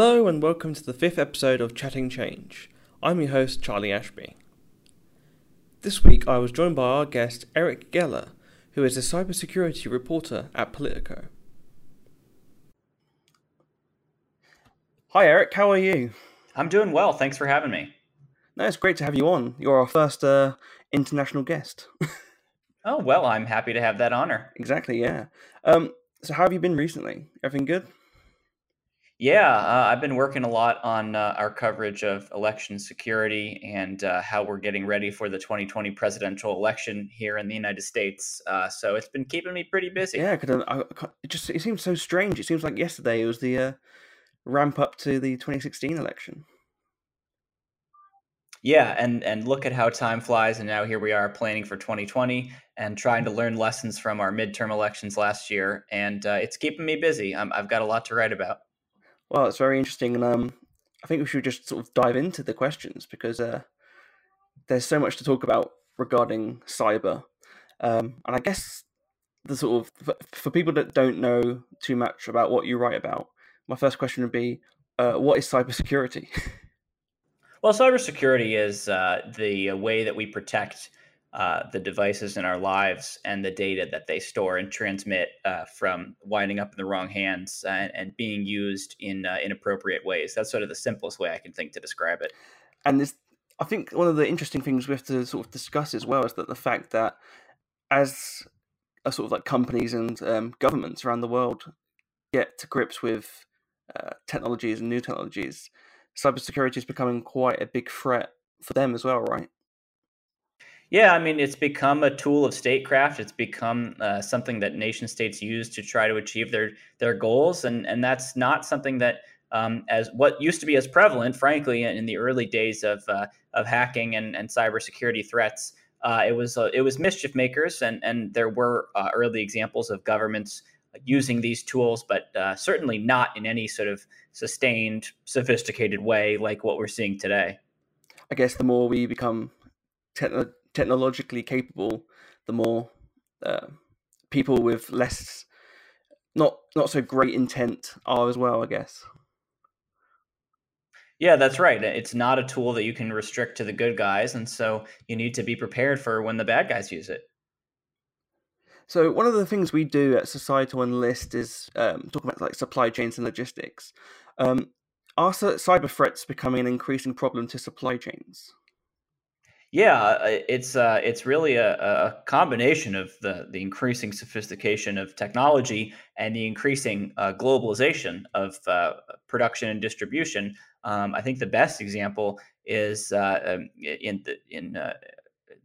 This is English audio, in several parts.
Hello and welcome to the fifth episode of Chatting Change. I'm your host, Charlie Ashby. This week I was joined by our guest, Eric Geller, who is a cybersecurity reporter at Politico. Hi, Eric, how are you? I'm doing well. Thanks for having me. No, it's great to have you on. You're our first uh, international guest. oh, well, I'm happy to have that honor. Exactly, yeah. Um, so, how have you been recently? Everything good? Yeah, uh, I've been working a lot on uh, our coverage of election security and uh, how we're getting ready for the 2020 presidential election here in the United States. Uh, so it's been keeping me pretty busy. Yeah, cause I, I, it just it seems so strange. It seems like yesterday it was the uh, ramp up to the 2016 election. Yeah, and and look at how time flies, and now here we are planning for 2020 and trying to learn lessons from our midterm elections last year, and uh, it's keeping me busy. i have got a lot to write about. Well, it's very interesting, and um, I think we should just sort of dive into the questions because uh, there's so much to talk about regarding cyber, um, and I guess the sort of for, people that don't know too much about what you write about, my first question would be, uh, what is cybersecurity? well, cybersecurity is uh, the way that we protect uh, the devices in our lives and the data that they store and transmit uh, from winding up in the wrong hands and, and being used in uh, inappropriate ways. That's sort of the simplest way I can think to describe it. And this, I think one of the interesting things we have to sort of discuss as well is that the fact that as a sort of like companies and um, governments around the world get to grips with uh, technologies and new technologies, cybersecurity is becoming quite a big threat for them as well, right? Yeah, I mean, it's become a tool of statecraft. It's become uh, something that nation states use to try to achieve their their goals, and and that's not something that um, as what used to be as prevalent, frankly, in the early days of uh, of hacking and and cybersecurity threats. Uh, it was uh, it was mischief makers, and and there were uh, early examples of governments using these tools, but uh, certainly not in any sort of sustained, sophisticated way like what we're seeing today. I guess the more we become technologically capable, the more uh, people with less not not so great intent are as well. I guess. Yeah, that's right. It's not a tool that you can restrict to the good guys, and so you need to be prepared for when the bad guys use it. So one of the things we do at Societal Analyst is um, talk about like supply chains and logistics. Um, are cyber threats becoming an increasing problem to supply chains? Yeah, uh, it's uh, it's really a, a, combination of the the increasing sophistication of technology and the increasing uh, globalization of uh, production and distribution. Um, I think the best example is uh, um, in the, in uh,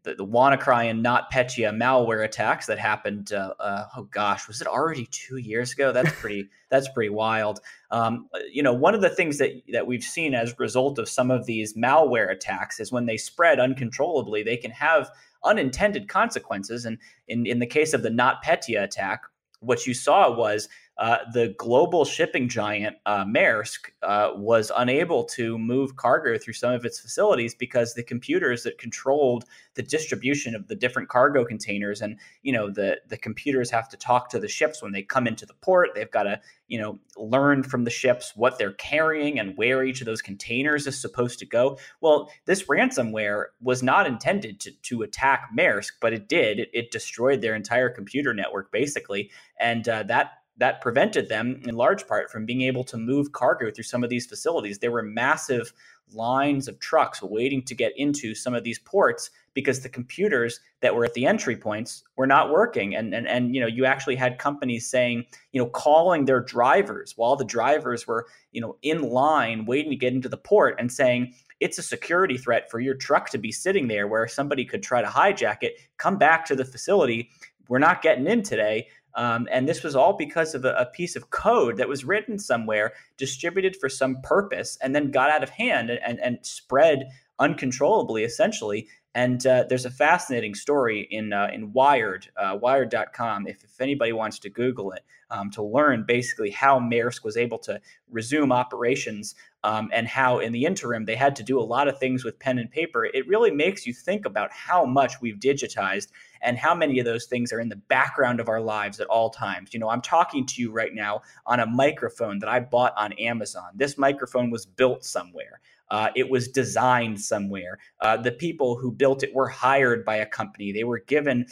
the, the WannaCry and NotPetya malware attacks that happened. Uh, uh, oh gosh, was it already two years ago? That's pretty. that's pretty wild. Um, you know, one of the things that that we've seen as a result of some of these malware attacks is when they spread uncontrollably, they can have unintended consequences. And in in the case of the NotPetya attack, what you saw was uh, the global shipping giant uh, Maersk uh, was unable to move cargo through some of its facilities because the computers that controlled the distribution of the different cargo containers and you know the the computers have to talk to the ships when they come into the port. They've got to you know learn from the ships what they're carrying and where each of those containers is supposed to go. Well, this ransomware was not intended to to attack Maersk, but it did. It, it destroyed their entire computer network basically, and uh, that that prevented them in large part from being able to move cargo through some of these facilities. There were massive lines of trucks waiting to get into some of these ports because the computers that were at the entry points were not working. And and and you know you actually had companies saying you know calling their drivers while the drivers were you know in line waiting to get into the port and saying it's a security threat for your truck to be sitting there where somebody could try to hijack it. Come back to the facility. We're not getting in today um, and this was all because of a, a, piece of code that was written somewhere, distributed for some purpose, and then got out of hand and, and, and spread uncontrollably, essentially. And uh, there's a fascinating story in uh, in Wired, uh, Wired.com. If, if anybody wants to Google it um, to learn basically how Maersk was able to resume operations um, and how in the interim they had to do a lot of things with pen and paper, it really makes you think about how much we've digitized and how many of those things are in the background of our lives at all times. You know, I'm talking to you right now on a microphone that I bought on Amazon. This microphone was built somewhere. Uh, it was designed somewhere. Uh, the people who built it were hired by a company. They were given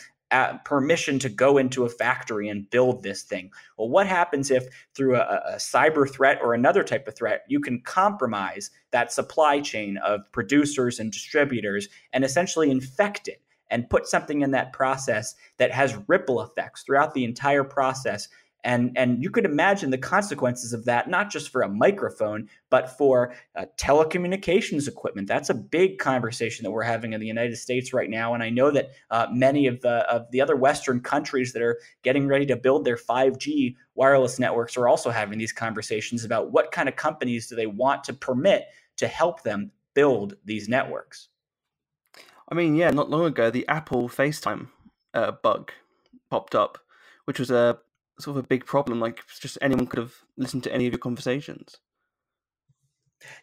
permission to go into a factory and build this thing. Well, what happens if through a, a, cyber threat or another type of threat, you can compromise that supply chain of producers and distributors and essentially infect it? and put something in that process that has ripple effects throughout the entire process and and you could imagine the consequences of that not just for a microphone but for uh, telecommunications equipment. That's a big conversation that we're having in the united states right now and i know that uh, many of the of the other western countries that are getting ready to build their 5g wireless networks are also having these conversations about what kind of companies do they want to permit to help them build these networks. I mean yeah not long ago the apple facetime uh, bug popped up which was a sort of a big problem. Like just anyone could have listened to any of your conversations.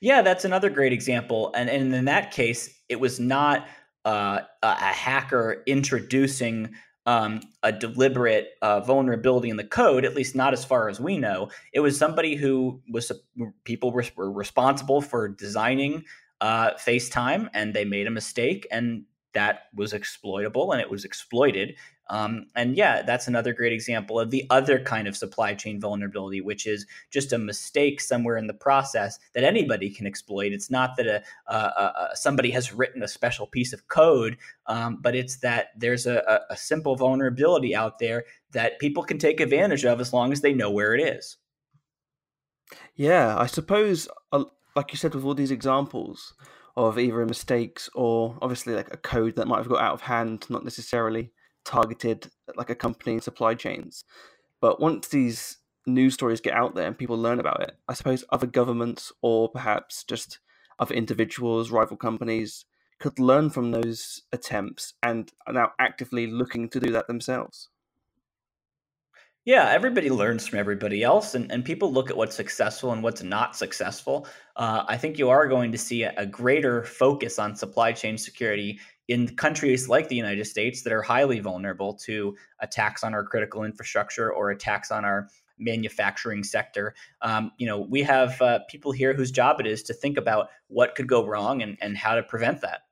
Yeah, that's another great example. And, and in that case, it was not uh, a hacker introducing um, a deliberate uh, vulnerability in the code, at least not as far as we know. It was somebody who was people were, were responsible for designing uh, FaceTime, and they made a mistake, and that was exploitable, and it was exploited. Um, and yeah, that's another great example of the other kind of supply chain vulnerability, which is just a mistake somewhere in the process that anybody can exploit. It's not that a, a, a somebody has written a special piece of code, um, but it's that there's a, a simple vulnerability out there that people can take advantage of as long as they know where it is. Yeah, I suppose, uh, like you said, with all these examples of either mistakes or obviously like a code that might have got out of hand, not necessarily targeted like a company and supply chains. But once these news stories get out there and people learn about it, I suppose other governments or perhaps just other individuals, rival companies could learn from those attempts and are now actively looking to do that themselves. Yeah, everybody learns from everybody else, and, and people look at what's successful and what's not successful. Uh, I think you are going to see a, a, greater focus on supply chain security in countries like the United States that are highly vulnerable to attacks on our critical infrastructure or attacks on our manufacturing sector. Um, you know, we have uh, people here whose job it is to think about what could go wrong and, and how to prevent that.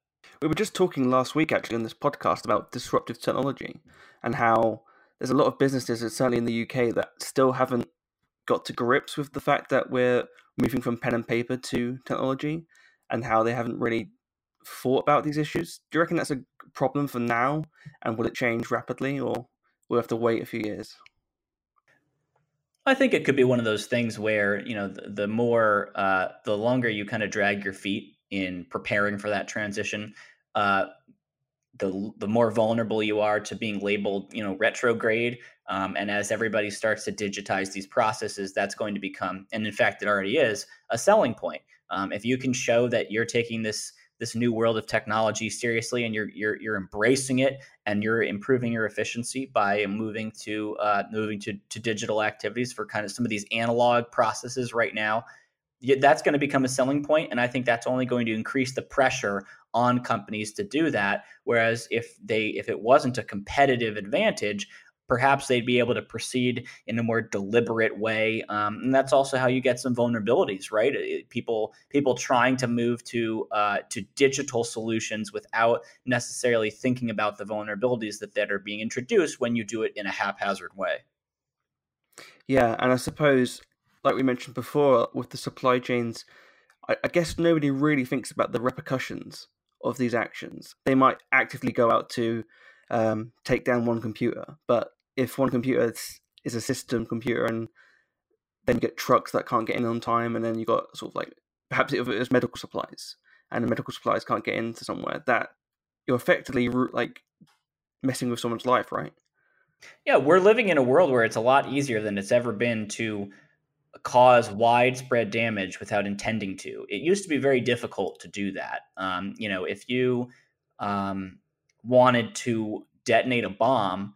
We were just talking last week, actually, on this podcast about disruptive technology and how there's a lot of businesses, certainly in the UK, that still haven't got to grips with the fact that we're moving from pen and paper to technology and how they haven't really thought about these issues? Do you reckon that's a problem for now, and will it change rapidly, or we'll have to wait a few years? I think it could be one of those things where you know the, the more uh, the longer you kind of drag your feet in preparing for that transition, uh, the the more vulnerable you are to being labeled you know retrograde. Um, and as everybody starts to digitize these processes, that's going to become, and in fact, it already is, a selling point. Um, if you can show that you're taking this this new world of technology seriously and you're you're you're embracing it and you're improving your efficiency by moving to uh, moving to to digital activities for kind of some of these analog processes right now that's going to become a selling point and i think that's only going to increase the pressure on companies to do that whereas if they if it wasn't a competitive advantage perhaps they'd be able to proceed in a more deliberate way. Um, and that's also how you get some vulnerabilities, right? People people trying to move to uh, to digital solutions without necessarily thinking about the vulnerabilities that that are being introduced when you do it in a haphazard way. Yeah, and I suppose, like we mentioned before, with the supply chains, I, I guess nobody really thinks about the repercussions of these actions. They might actively go out to um, take down one computer, but if one computer is a system computer and then you get trucks that can't get in on time, and then you got sort of like perhaps it was medical supplies, and the medical supplies can't get into somewhere. That you're effectively like messing with someone's life, right? Yeah, we're living in a world where it's a lot easier than it's ever been to cause widespread damage without intending to. It used to be very difficult to do that. Um, you know, if you um, wanted to detonate a bomb,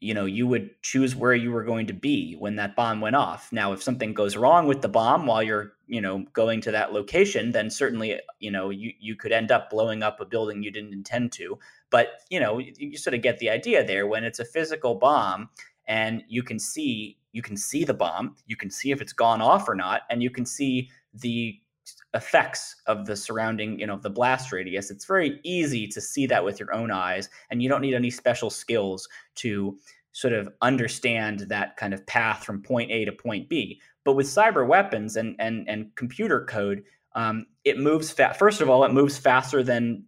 you know, you would choose where you were going to be when that bomb went off. Now, if something goes wrong with the bomb while you're, you know, going to that location, then certainly, you know, you, you could end up blowing up a building you didn't intend to. But, you know, you, you sort of get the idea there when it's a physical bomb and you can see you can see the bomb, you can see if it's gone off or not, and you can see the effects of the surrounding, you know, the blast radius. It's very easy to see that with your own eyes, and you don't need any special skills to sort of understand that kind of path from point A to point B. But with cyber weapons and and and computer code, um, it moves fast. First of all, it moves faster than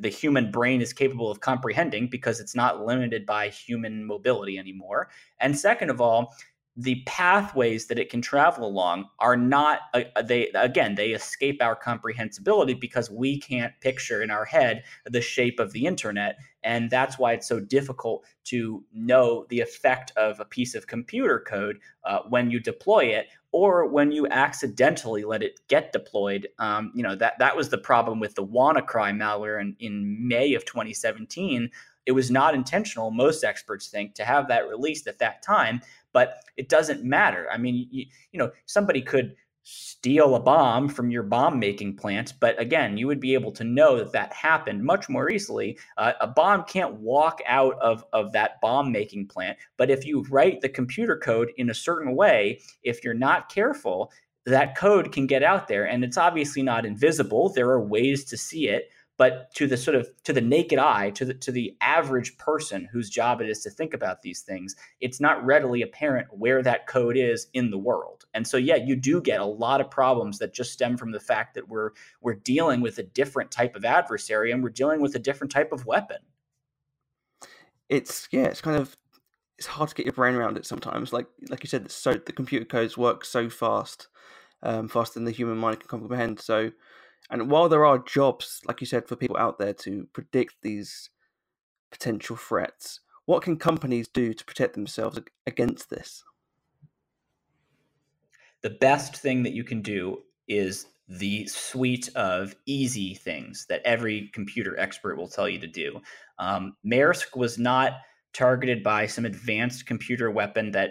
the human brain is capable of comprehending because it's not limited by human mobility anymore. And second of all, the pathways that it can travel along are not uh, uh, they again they escape our comprehensibility because we can't picture in our head the shape of the internet and that's why it's so difficult to know the effect of a piece of computer code uh, when you deploy it or when you accidentally let it get deployed um, you know that that was the problem with the WannaCry malware in, in may of 2017 it was not intentional most experts think to have that released at that time but it doesn't matter. I mean, you, you know, somebody could steal a bomb from your bomb making plant, but again, you would be able to know that that happened much more easily. Uh, a bomb can't walk out of, of that bomb making plant, but if you write the computer code in a certain way, if you're not careful, that code can get out there and it's obviously not invisible. There are ways to see it, but to the sort of to the naked eye to the to the average person whose job it is to think about these things it's not readily apparent where that code is in the world. And so yeah you do get a lot of problems that just stem from the fact that we're we're dealing with a different type of adversary and we're dealing with a different type of weapon. It's yeah it's kind of it's hard to get your brain around it sometimes. Like like you said so the computer codes work so fast um, faster than the human mind can comprehend. So and while there are jobs, like you said, for people out there to predict these potential threats, what can companies do to protect themselves against this? The best thing that you can do is the suite of easy things that every computer expert will tell you to do. Um, Maersk was not targeted by some advanced computer weapon that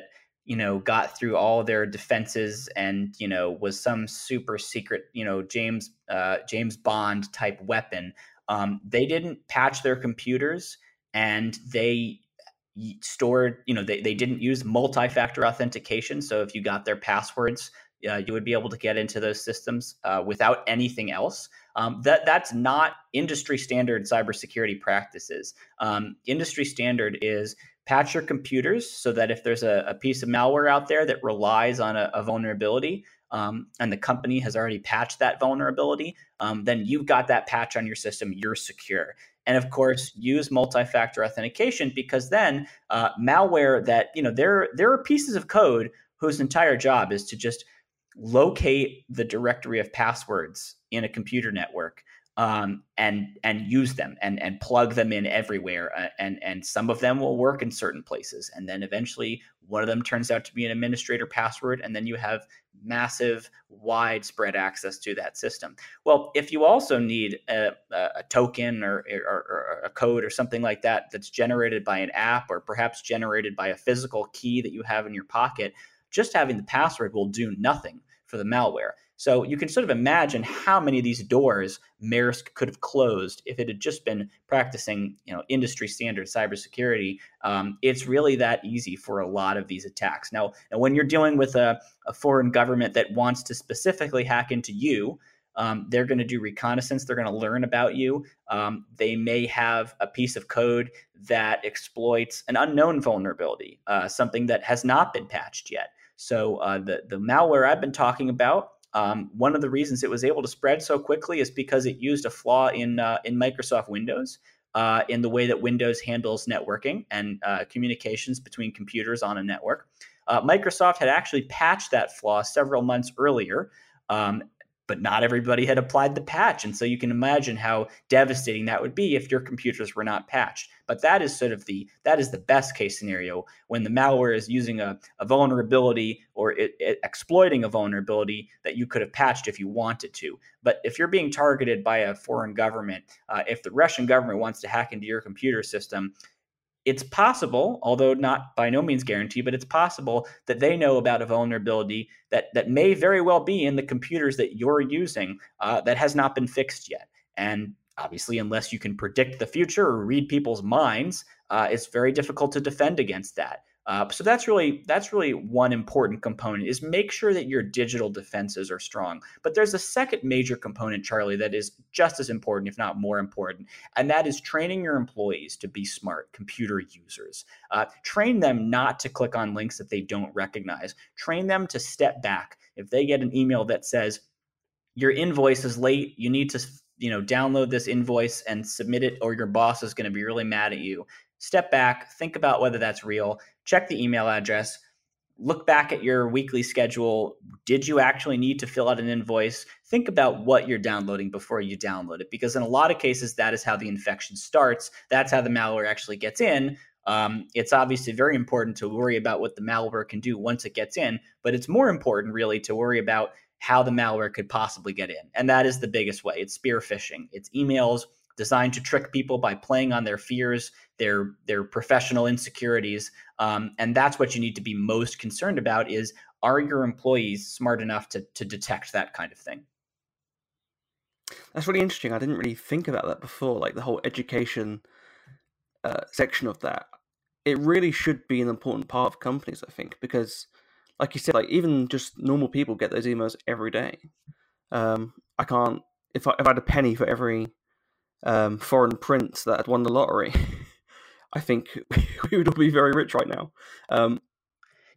you know, got through all their defenses and, you know, was some super secret, you know, James uh, James Bond type weapon. Um, they didn't patch their computers and they stored, you know, they, they didn't use multi-factor authentication. So if you got their passwords, uh, you would be able to get into those systems uh, without anything else. Um, that that's not industry standard cybersecurity practices. Um, industry standard is patch your computers so that if there's a, a piece of malware out there that relies on a, a vulnerability um, and the company has already patched that vulnerability, um, then you've got that patch on your system. You're secure. And of course, use multi-factor authentication because then uh, malware that you know there there are pieces of code whose entire job is to just locate the directory of passwords in a computer network um, and and use them and and plug them in everywhere. Uh, and and some of them will work in certain places, and then eventually one of them turns out to be an administrator password, and then you have massive, widespread access to that system. Well, if you also need a, a token or, or, or, a code or something like that that's generated by an app or perhaps generated by a physical key that you have in your pocket, just having the password will do nothing for the malware. So you can sort of imagine how many of these doors Maersk could have closed if it had just been practicing, you know, industry standard cybersecurity. Um, it's really that easy for a lot of these attacks. Now, when you're dealing with a, a foreign government that wants to specifically hack into you, um, they're going to do reconnaissance. They're going to learn about you. Um, they may have a piece of code that exploits an unknown vulnerability, uh, something that has not been patched yet. So uh, the the malware I've been talking about um, one of the reasons it was able to spread so quickly is because it used a flaw in uh, in Microsoft Windows uh, in the way that Windows handles networking and uh, communications between computers on a network. Uh, Microsoft had actually patched that flaw several months earlier. Um, but not everybody had applied the patch. And so you can imagine how devastating that would be if your computers were not patched. But that is sort of the that is the best case scenario when the malware is using a, a vulnerability or it, it exploiting a vulnerability that you could have patched if you wanted to. But if you're being targeted by a foreign government, uh, if the Russian government wants to hack into your computer system, it's possible, although not by no means guaranteed, but it's possible that they know about a vulnerability that that may very well be in the computers that you're using uh, that has not been fixed yet. And obviously, unless you can predict the future or read people's minds, uh, it's very difficult to defend against that. Uh, so that's really that's really one important component is make sure that your digital defenses are strong. But there's a second major component, Charlie, that is just as important, if not more important, and that is training your employees to be smart computer users. Uh, train them not to click on links that they don't recognize. Train them to step back. If they get an email that says your invoice is late, you need to you know download this invoice and submit it, or your boss is going to be really mad at you step back, think about whether that's real, check the email address, look back at your weekly schedule. Did you actually need to fill out an invoice? Think about what you're downloading before you download it, because in a lot of cases, that is how the infection starts. That's how the malware actually gets in. Um, it's obviously very important to worry about what the malware can do once it gets in, but it's more important, really, to worry about how the malware could possibly get in. And that is the biggest way. It's spear phishing. It's emails designed to trick people by playing on their fears, their their professional insecurities, um, and that's what you need to be most concerned about: is are your employees smart enough to to detect that kind of thing? That's really interesting. I didn't really think about that before. Like the whole education uh, section of that, it really should be an important part of companies. I think because, like you said, like even just normal people get those emails every day. Um, I can't if I if I had a penny for every um, foreign prince that had won the lottery, I think we would all be very rich right now. Um,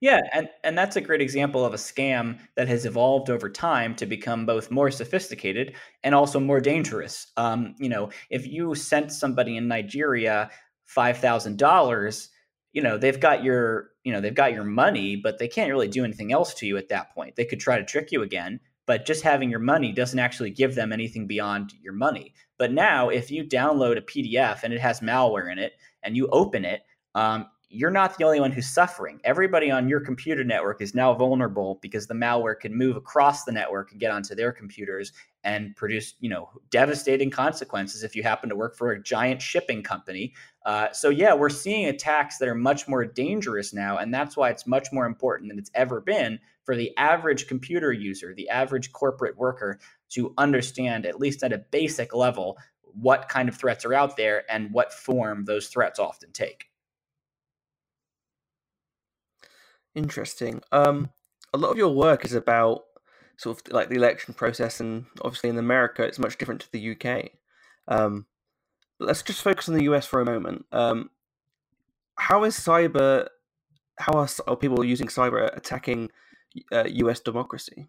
yeah, and, and that's a great example of a scam that has evolved over time to become both more sophisticated and also more dangerous. Um, you know, if you sent somebody in Nigeria five thousand dollars, you know they've got your you know they've got your money, but they can't really do anything else to you at that point. They could try to trick you again, but just having your money doesn't actually give them anything beyond your money. But now, if you download a PDF and it has malware in it and you open it, um, you're not the only one who's suffering. Everybody on your computer network is now vulnerable because the malware can move across the network and get onto their computers and produce, you know, devastating consequences if you happen to work for a giant shipping company. Uh, so yeah, we're seeing attacks that are much more dangerous now, and that's why it's much more important than it's ever been for the average computer user, the average corporate worker, to understand at least at a basic level what kind of threats are out there and what form those threats often take. Interesting. Um, a lot of your work is about sort of like the election process, and obviously in America it's much different to the UK. Um, let's just focus on the US for a moment. Um, how is cyber? How are, are people using cyber attacking uh, US democracy?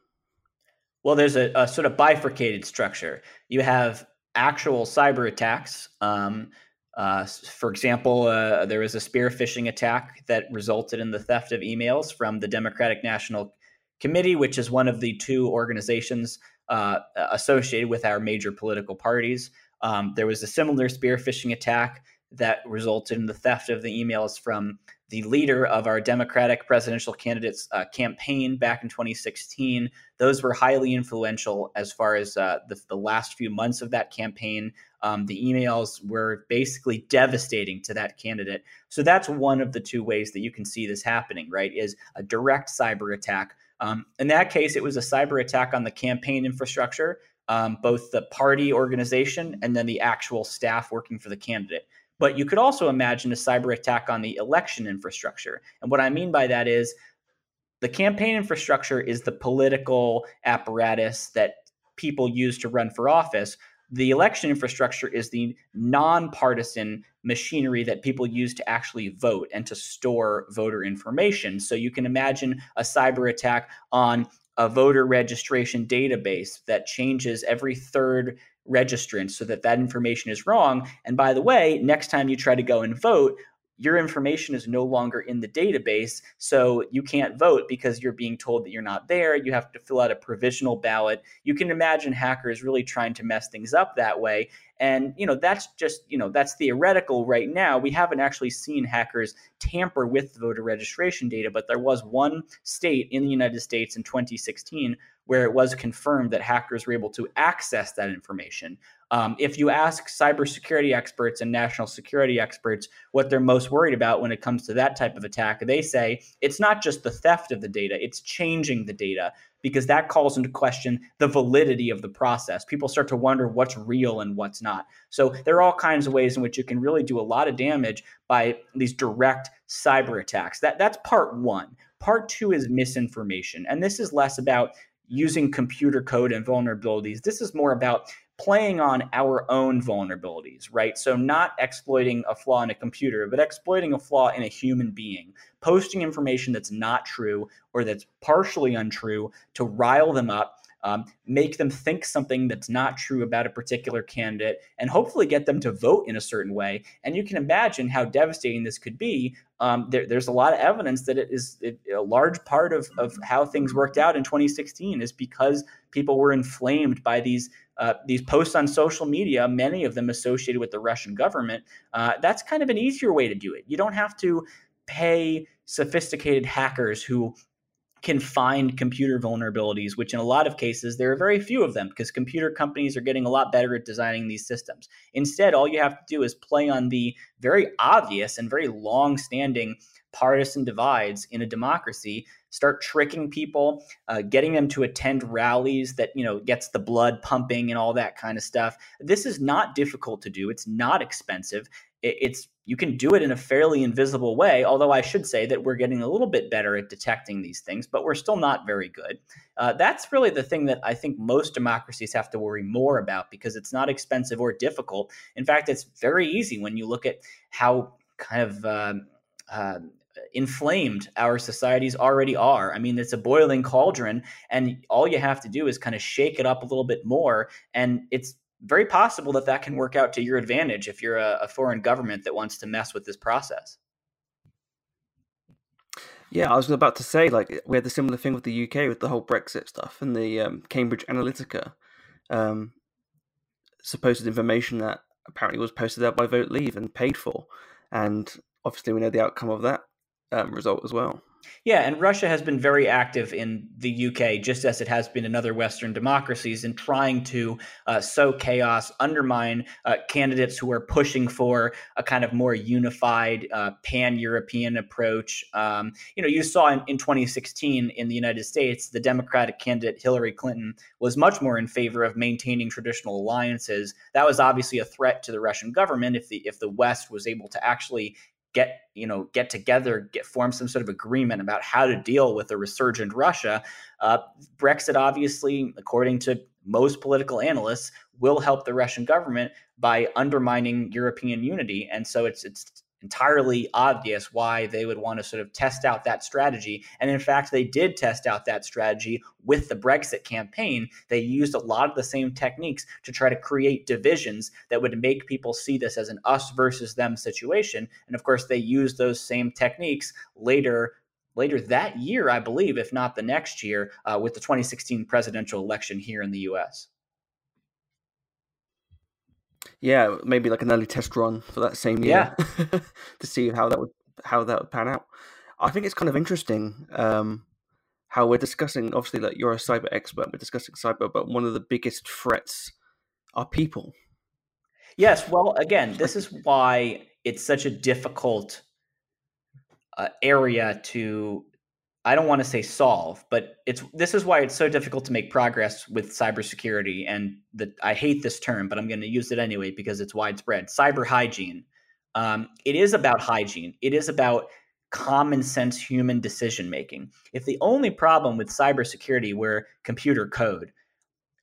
Well, there's a, a, sort of bifurcated structure. You have actual cyber attacks. Um, uh, for example, uh, there was a spear phishing attack that resulted in the theft of emails from the Democratic National Committee, which is one of the two organizations uh, associated with our major political parties. Um, there was a similar spear phishing attack that resulted in the theft of the emails from the leader of our Democratic presidential candidate's uh, campaign back in 2016. Those were highly influential as far as uh, the, the, last few months of that campaign. Um, the emails were basically devastating to that candidate. So that's one of the two ways that you can see this happening, right? Is a direct cyber attack. Um, in that case, it was a cyber attack on the campaign infrastructure, um, both the party organization and then the actual staff working for the candidate. But you could also imagine a cyber attack on the election infrastructure. And what I mean by that is the campaign infrastructure is the political apparatus that people use to run for office. The election infrastructure is the nonpartisan machinery that people use to actually vote and to store voter information. So you can imagine a cyber attack on a voter registration database that changes every third registrant so that that information is wrong. And by the way, next time you try to go and vote, your information is no longer in the database, so you can't vote because you're being told that you're not there. You have to fill out a provisional ballot. You can imagine hackers really trying to mess things up that way. And you know that's just you know that's theoretical right now. We haven't actually seen hackers tamper with voter registration data, but there was one state in the United States in 2016 where it was confirmed that hackers were able to access that information. Um, if you ask cybersecurity experts and national security experts what they're most worried about when it comes to that type of attack, they say it's not just the theft of the data, it's changing the data because that calls into question the validity of the process. People start to wonder what's real and what's not. So there are all kinds of ways in which you can really do a lot of damage by these direct cyber attacks. That that's part 1. Part 2 is misinformation. And this is less about using computer code and vulnerabilities. This is more about playing on our own vulnerabilities, right? So, not exploiting a flaw in a computer, but exploiting a flaw in a human being, posting information that's not true or that's partially untrue to rile them up um, make them think something that's not true about a particular candidate, and hopefully get them to vote in a certain way. And you can imagine how devastating this could be. Um, there, there's a lot of evidence that it is it, a large part of, of how things worked out in 2016 is because people were inflamed by these uh, these posts on social media, many of them associated with the Russian government. Uh, that's kind of an easier way to do it. You don't have to pay sophisticated hackers who can find computer vulnerabilities, which in a lot of cases, there are very few of them because computer companies are getting a lot better at designing these systems. Instead, all you have to do is play on the very obvious and very long standing partisan divides in a democracy start tricking people uh, getting them to attend rallies that you know gets the blood pumping and all that kind of stuff. This is not difficult to do. It's not expensive. It's you can do it in a fairly invisible way. Although I should say that we're getting a little bit better at detecting these things, but we're still not very good. Uh, that's really the thing that I think most democracies have to worry more about because it's not expensive or difficult. In fact, it's very easy when you look at how kind of uh, uh, inflamed our societies already are. I mean, it's a boiling cauldron, and all you have to do is kind of shake it up a little bit more, and it's very possible that that can work out to your advantage if you're a, a foreign government that wants to mess with this process. Yeah, I was about to say, like, we had the similar thing with the UK with the whole Brexit stuff and the um, Cambridge Analytica um, supposed information that apparently was posted out by Vote Leave and paid for. And obviously, we know the outcome of that um, result as well. Yeah, and Russia has been very active in the UK, just as it has been in other Western democracies, in trying to uh, sow chaos, undermine uh, candidates who are pushing for a kind of more unified uh, pan European approach. Um, you know, you saw in, in 2016 in the United States, the Democratic candidate Hillary Clinton was much more in favor of maintaining traditional alliances. That was obviously a threat to the Russian government if the if the West was able to actually get you know get together get form some sort of agreement about how to deal with a resurgent russia uh, brexit obviously according to most political analysts will help the russian government by undermining european unity. And so it's it's entirely obvious why they would want to sort of test out that strategy. And in fact, they did test out that strategy with the Brexit campaign. They used a lot of the same techniques to try to create divisions that would make people see this as an us versus them situation. And of course, they used those same techniques later later that year, I believe, if not the next year, uh, with the 2016 presidential election here in the US yeah, maybe like an early test run for that same year yeah. to see how that would how that would pan out. I think it's kind of interesting um, how we're discussing. Obviously, like you're a cyber expert, we're discussing cyber, but one of the biggest threats are people. Yes, well, again, this is why it's such a difficult uh, area to I don't want to say solve, but it's this is why it's so difficult to make progress with cybersecurity. And that I hate this term, but I'm going to use it anyway because it's widespread. Cyber hygiene. Um, it is about hygiene. It is about common sense human decision making. If the only problem with cybersecurity were computer code,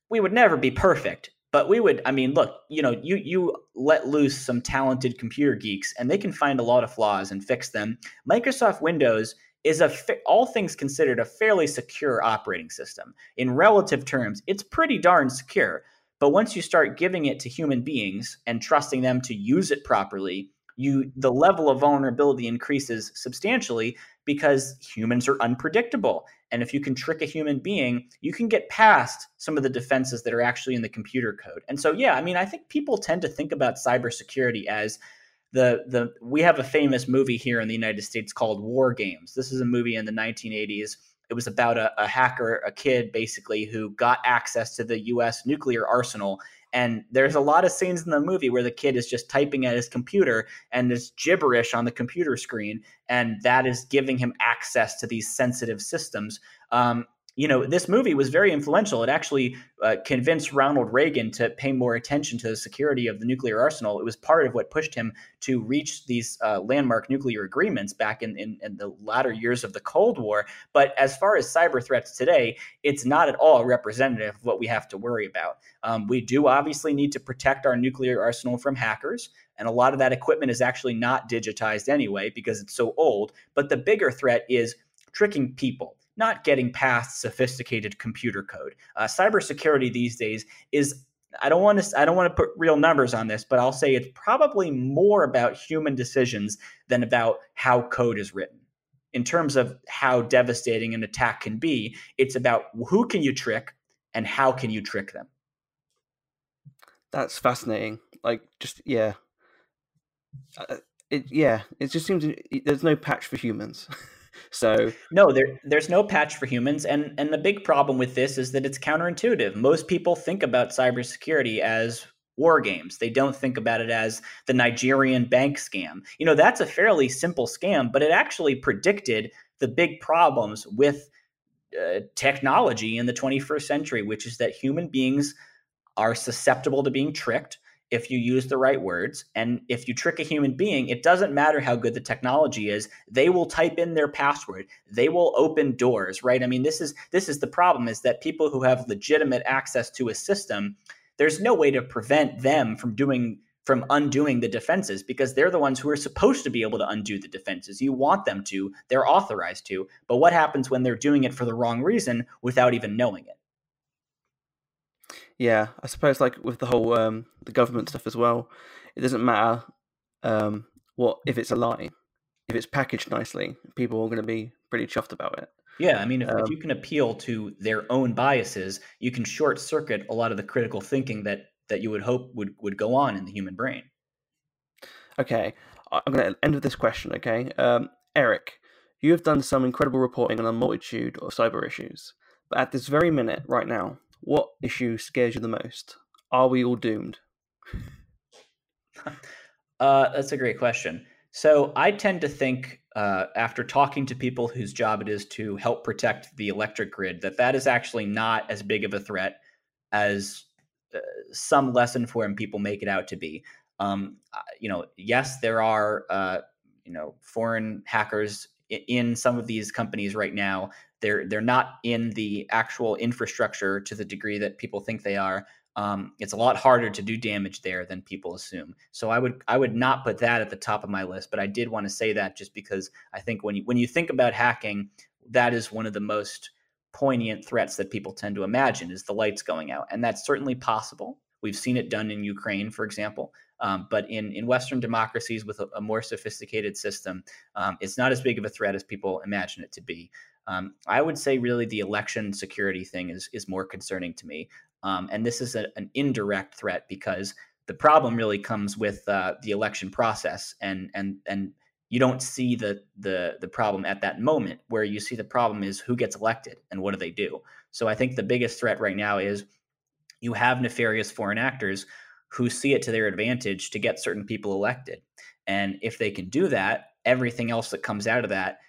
we would never be perfect. But we would, I mean, look, you know, you you let loose some talented computer geeks, and they can find a lot of flaws and fix them. Microsoft Windows is a all things considered a fairly secure operating system. In relative terms, it's pretty darn secure. But once you start giving it to human beings and trusting them to use it properly, you the level of vulnerability increases substantially because humans are unpredictable. And if you can trick a human being, you can get past some of the defenses that are actually in the computer code. And so, yeah, I mean, I think people tend to think about cybersecurity as the the we have a famous movie here in the United States called War Games. This is a movie in the 1980s. It was about a, a hacker, a kid basically, who got access to the U.S. nuclear arsenal and there's a lot of scenes in the movie where the kid is just typing at his computer and there's gibberish on the computer screen, and that is giving him access to these sensitive systems. Um, you know, this movie was very influential. It actually uh, convinced Ronald Reagan to pay more attention to the security of the nuclear arsenal. It was part of what pushed him to reach these uh, landmark nuclear agreements back in, in, in, the latter years of the Cold War. But as far as cyber threats today, it's not at all representative of what we have to worry about. Um, we do obviously need to protect our nuclear arsenal from hackers. And a lot of that equipment is actually not digitized anyway because it's so old. But the bigger threat is tricking people not getting past sophisticated computer code. Uh, cybersecurity these days is I don't want to I don't want to put real numbers on this, but I'll say it's probably more about human decisions than about how code is written. In terms of how devastating an attack can be, it's about who can you trick and how can you trick them. That's fascinating. Like just yeah. Uh, it yeah, it just seems there's no patch for humans. So no, there there's no patch for humans, and and the big problem with this is that it's counterintuitive. Most people think about cybersecurity as war games. They don't think about it as the Nigerian bank scam. You know, that's a fairly simple scam, but it actually predicted the big problems with uh, technology in the 21st century, which is that human beings are susceptible to being tricked if you use the right words. And if you trick a human being, it doesn't matter how good the technology is. They will type in their password. They will open doors, right? I mean, this is this is the problem is that people who have legitimate access to a system, there's no way to prevent them from doing from undoing the defenses because they're the ones who are supposed to be able to undo the defenses. You want them to, they're authorized to. But what happens when they're doing it for the wrong reason without even knowing it? Yeah, I suppose like with the whole um, the government stuff as well, it doesn't matter um, what if it's a lie, if it's packaged nicely, people are going to be pretty chuffed about it. Yeah, I mean, if, um, if you can appeal to their own biases, you can short circuit a lot of the critical thinking that that you would hope would would go on in the human brain. Okay, I'm going to end with this question. Okay, um, Eric, you have done some incredible reporting on a multitude of cyber issues, but at this very minute, right now, what issue scares you the most? Are we all doomed? uh, that's a great question. So I tend to think, uh, after talking to people whose job it is to help protect the electric grid, that that is actually not as big of a threat as uh, some less informed people make it out to be. Um, you know, yes, there are uh, you know foreign hackers in some of these companies right now they're they're not in the actual infrastructure to the degree that people think they are. Um, it's a lot harder to do damage there than people assume. So I would I would not put that at the top of my list, but I did want to say that just because I think when you when you think about hacking, that is one of the most poignant threats that people tend to imagine is the lights going out, and that's certainly possible. We've seen it done in Ukraine, for example. Um, but in, in Western democracies with a, a more sophisticated system, um, it's not as big of a threat as people imagine it to be. Um, I would say really the election security thing is is more concerning to me, um, and this is a, an indirect threat because the problem really comes with uh, the election process, and and and you don't see the the the problem at that moment. Where you see the problem is who gets elected and what do they do. So I think the biggest threat right now is you have nefarious foreign actors who see it to their advantage to get certain people elected, and if they can do that, everything else that comes out of that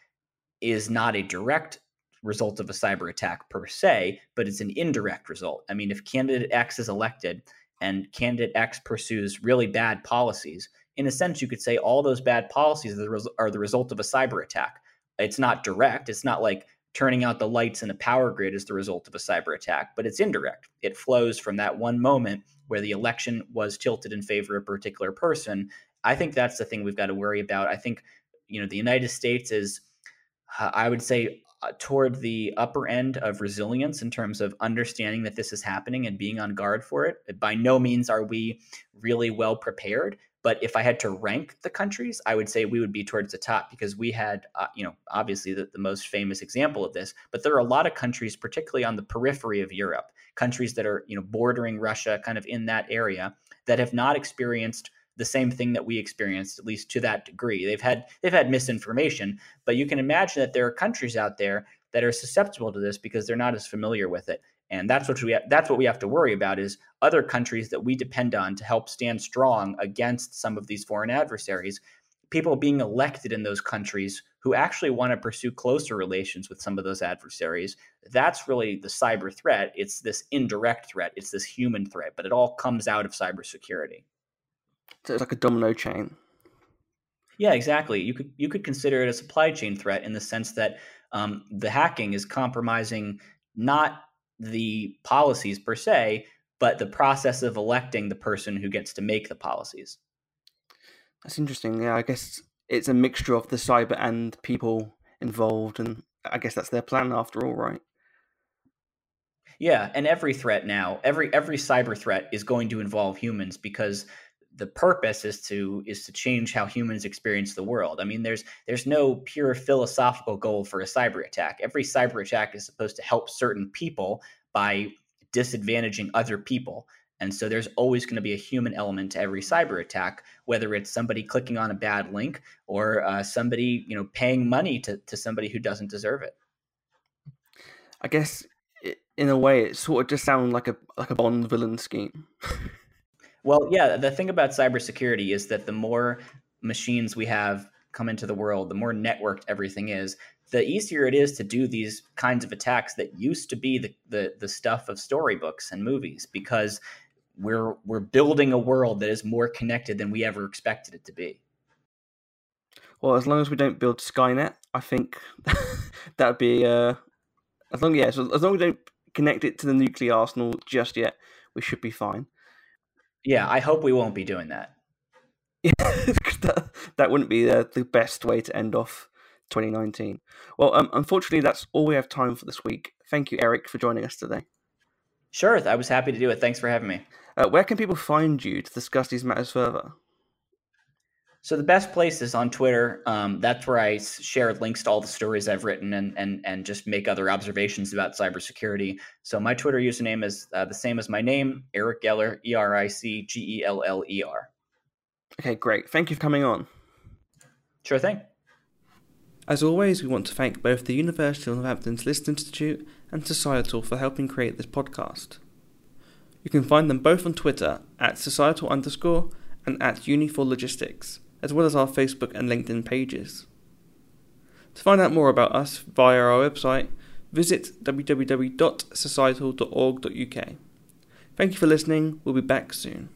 is not a direct result of a cyber attack per se, but it's an indirect result. I mean, if candidate X is elected and candidate X pursues really bad policies, in a sense, you could say all those bad policies are the, result of a cyber attack. It's not direct. It's not like turning out the lights in a power grid is the result of a cyber attack, but it's indirect. It flows from that one moment where the election was tilted in favor of a particular person. I think that's the thing we've got to worry about. I think, you know, the United States is uh, I would say uh, toward the upper end of resilience in terms of understanding that this is happening and being on guard for it. By no means are we really well prepared, But if I had to rank the countries, I would say we would be towards the top because we had, uh, you know, obviously the, the most famous example of this. But there are a lot of countries, particularly on the periphery of Europe, countries that are, you know, bordering Russia, kind of in that area, that have not experienced the same thing that we experienced at least to that degree. They've had they've had misinformation but you can imagine that there are countries out there that are susceptible to this because they're not as familiar with it. And that's what we that's what we have to worry about is other countries that we depend on to help stand strong against some of these foreign adversaries people being elected in those countries who actually want to pursue closer relations with some of those adversaries. That's really the cyber threat. It's this indirect threat. It's this human threat but it all comes out of cybersecurity so it's like a domino chain yeah exactly you could you could consider it a supply chain threat in the sense that um, the hacking is compromising not the policies per se, but the process of electing the person who gets to make the policies. That's interesting. Yeah, I guess it's a mixture of the cyber and people involved, and I guess that's their plan after all, right? Yeah, and every threat now, every every cyber threat is going to involve humans because the purpose is to is to change how humans experience the world. I mean, there's there's no pure philosophical goal for a cyber attack. Every cyber attack is supposed to help certain people by disadvantaging other people. And so there's always going to be a human element to every cyber attack, whether it's somebody clicking on a bad link or uh, somebody you know paying money to, to somebody who doesn't deserve it. I guess in a way it sort of just sounds like a like a Bond villain scheme. Well, yeah, the thing about cybersecurity is that the more machines we have come into the world, the more networked everything is, the easier it is to do these kinds of attacks that used to be the, the, the stuff of storybooks and movies because we're we're building a world that is more connected than we ever expected it to be. Well, as long as we don't build Skynet, I think that'd be uh, as long yeah, so as long as we don't connect it to the nuclear arsenal just yet, we should be fine. Yeah, I hope we won't be doing that. That, that wouldn't be the, the best way to end off 2019. Well, um, unfortunately, that's all we have time for this week. Thank you, Eric, for joining us today. Sure, I was happy to do it. Thanks for having me. Uh, where can people find you to discuss these matters further? So the best place is on Twitter. Um, that's where I share links to all the stories I've written and and and just make other observations about cybersecurity. So my Twitter username is uh, the same as my name, Eric Geller, E R I C G E L L E R. Okay, great. Thank you for coming on. Sure thing. As always, we want to thank both the University of Northampton's List Institute and Societal for helping create this podcast. You can find them both on Twitter at societal underscore and at Uni4 Logistics as well as our Facebook and LinkedIn pages. To find out more about us via our website, visit www.societal.org.uk. Thank you for listening. We'll be back soon.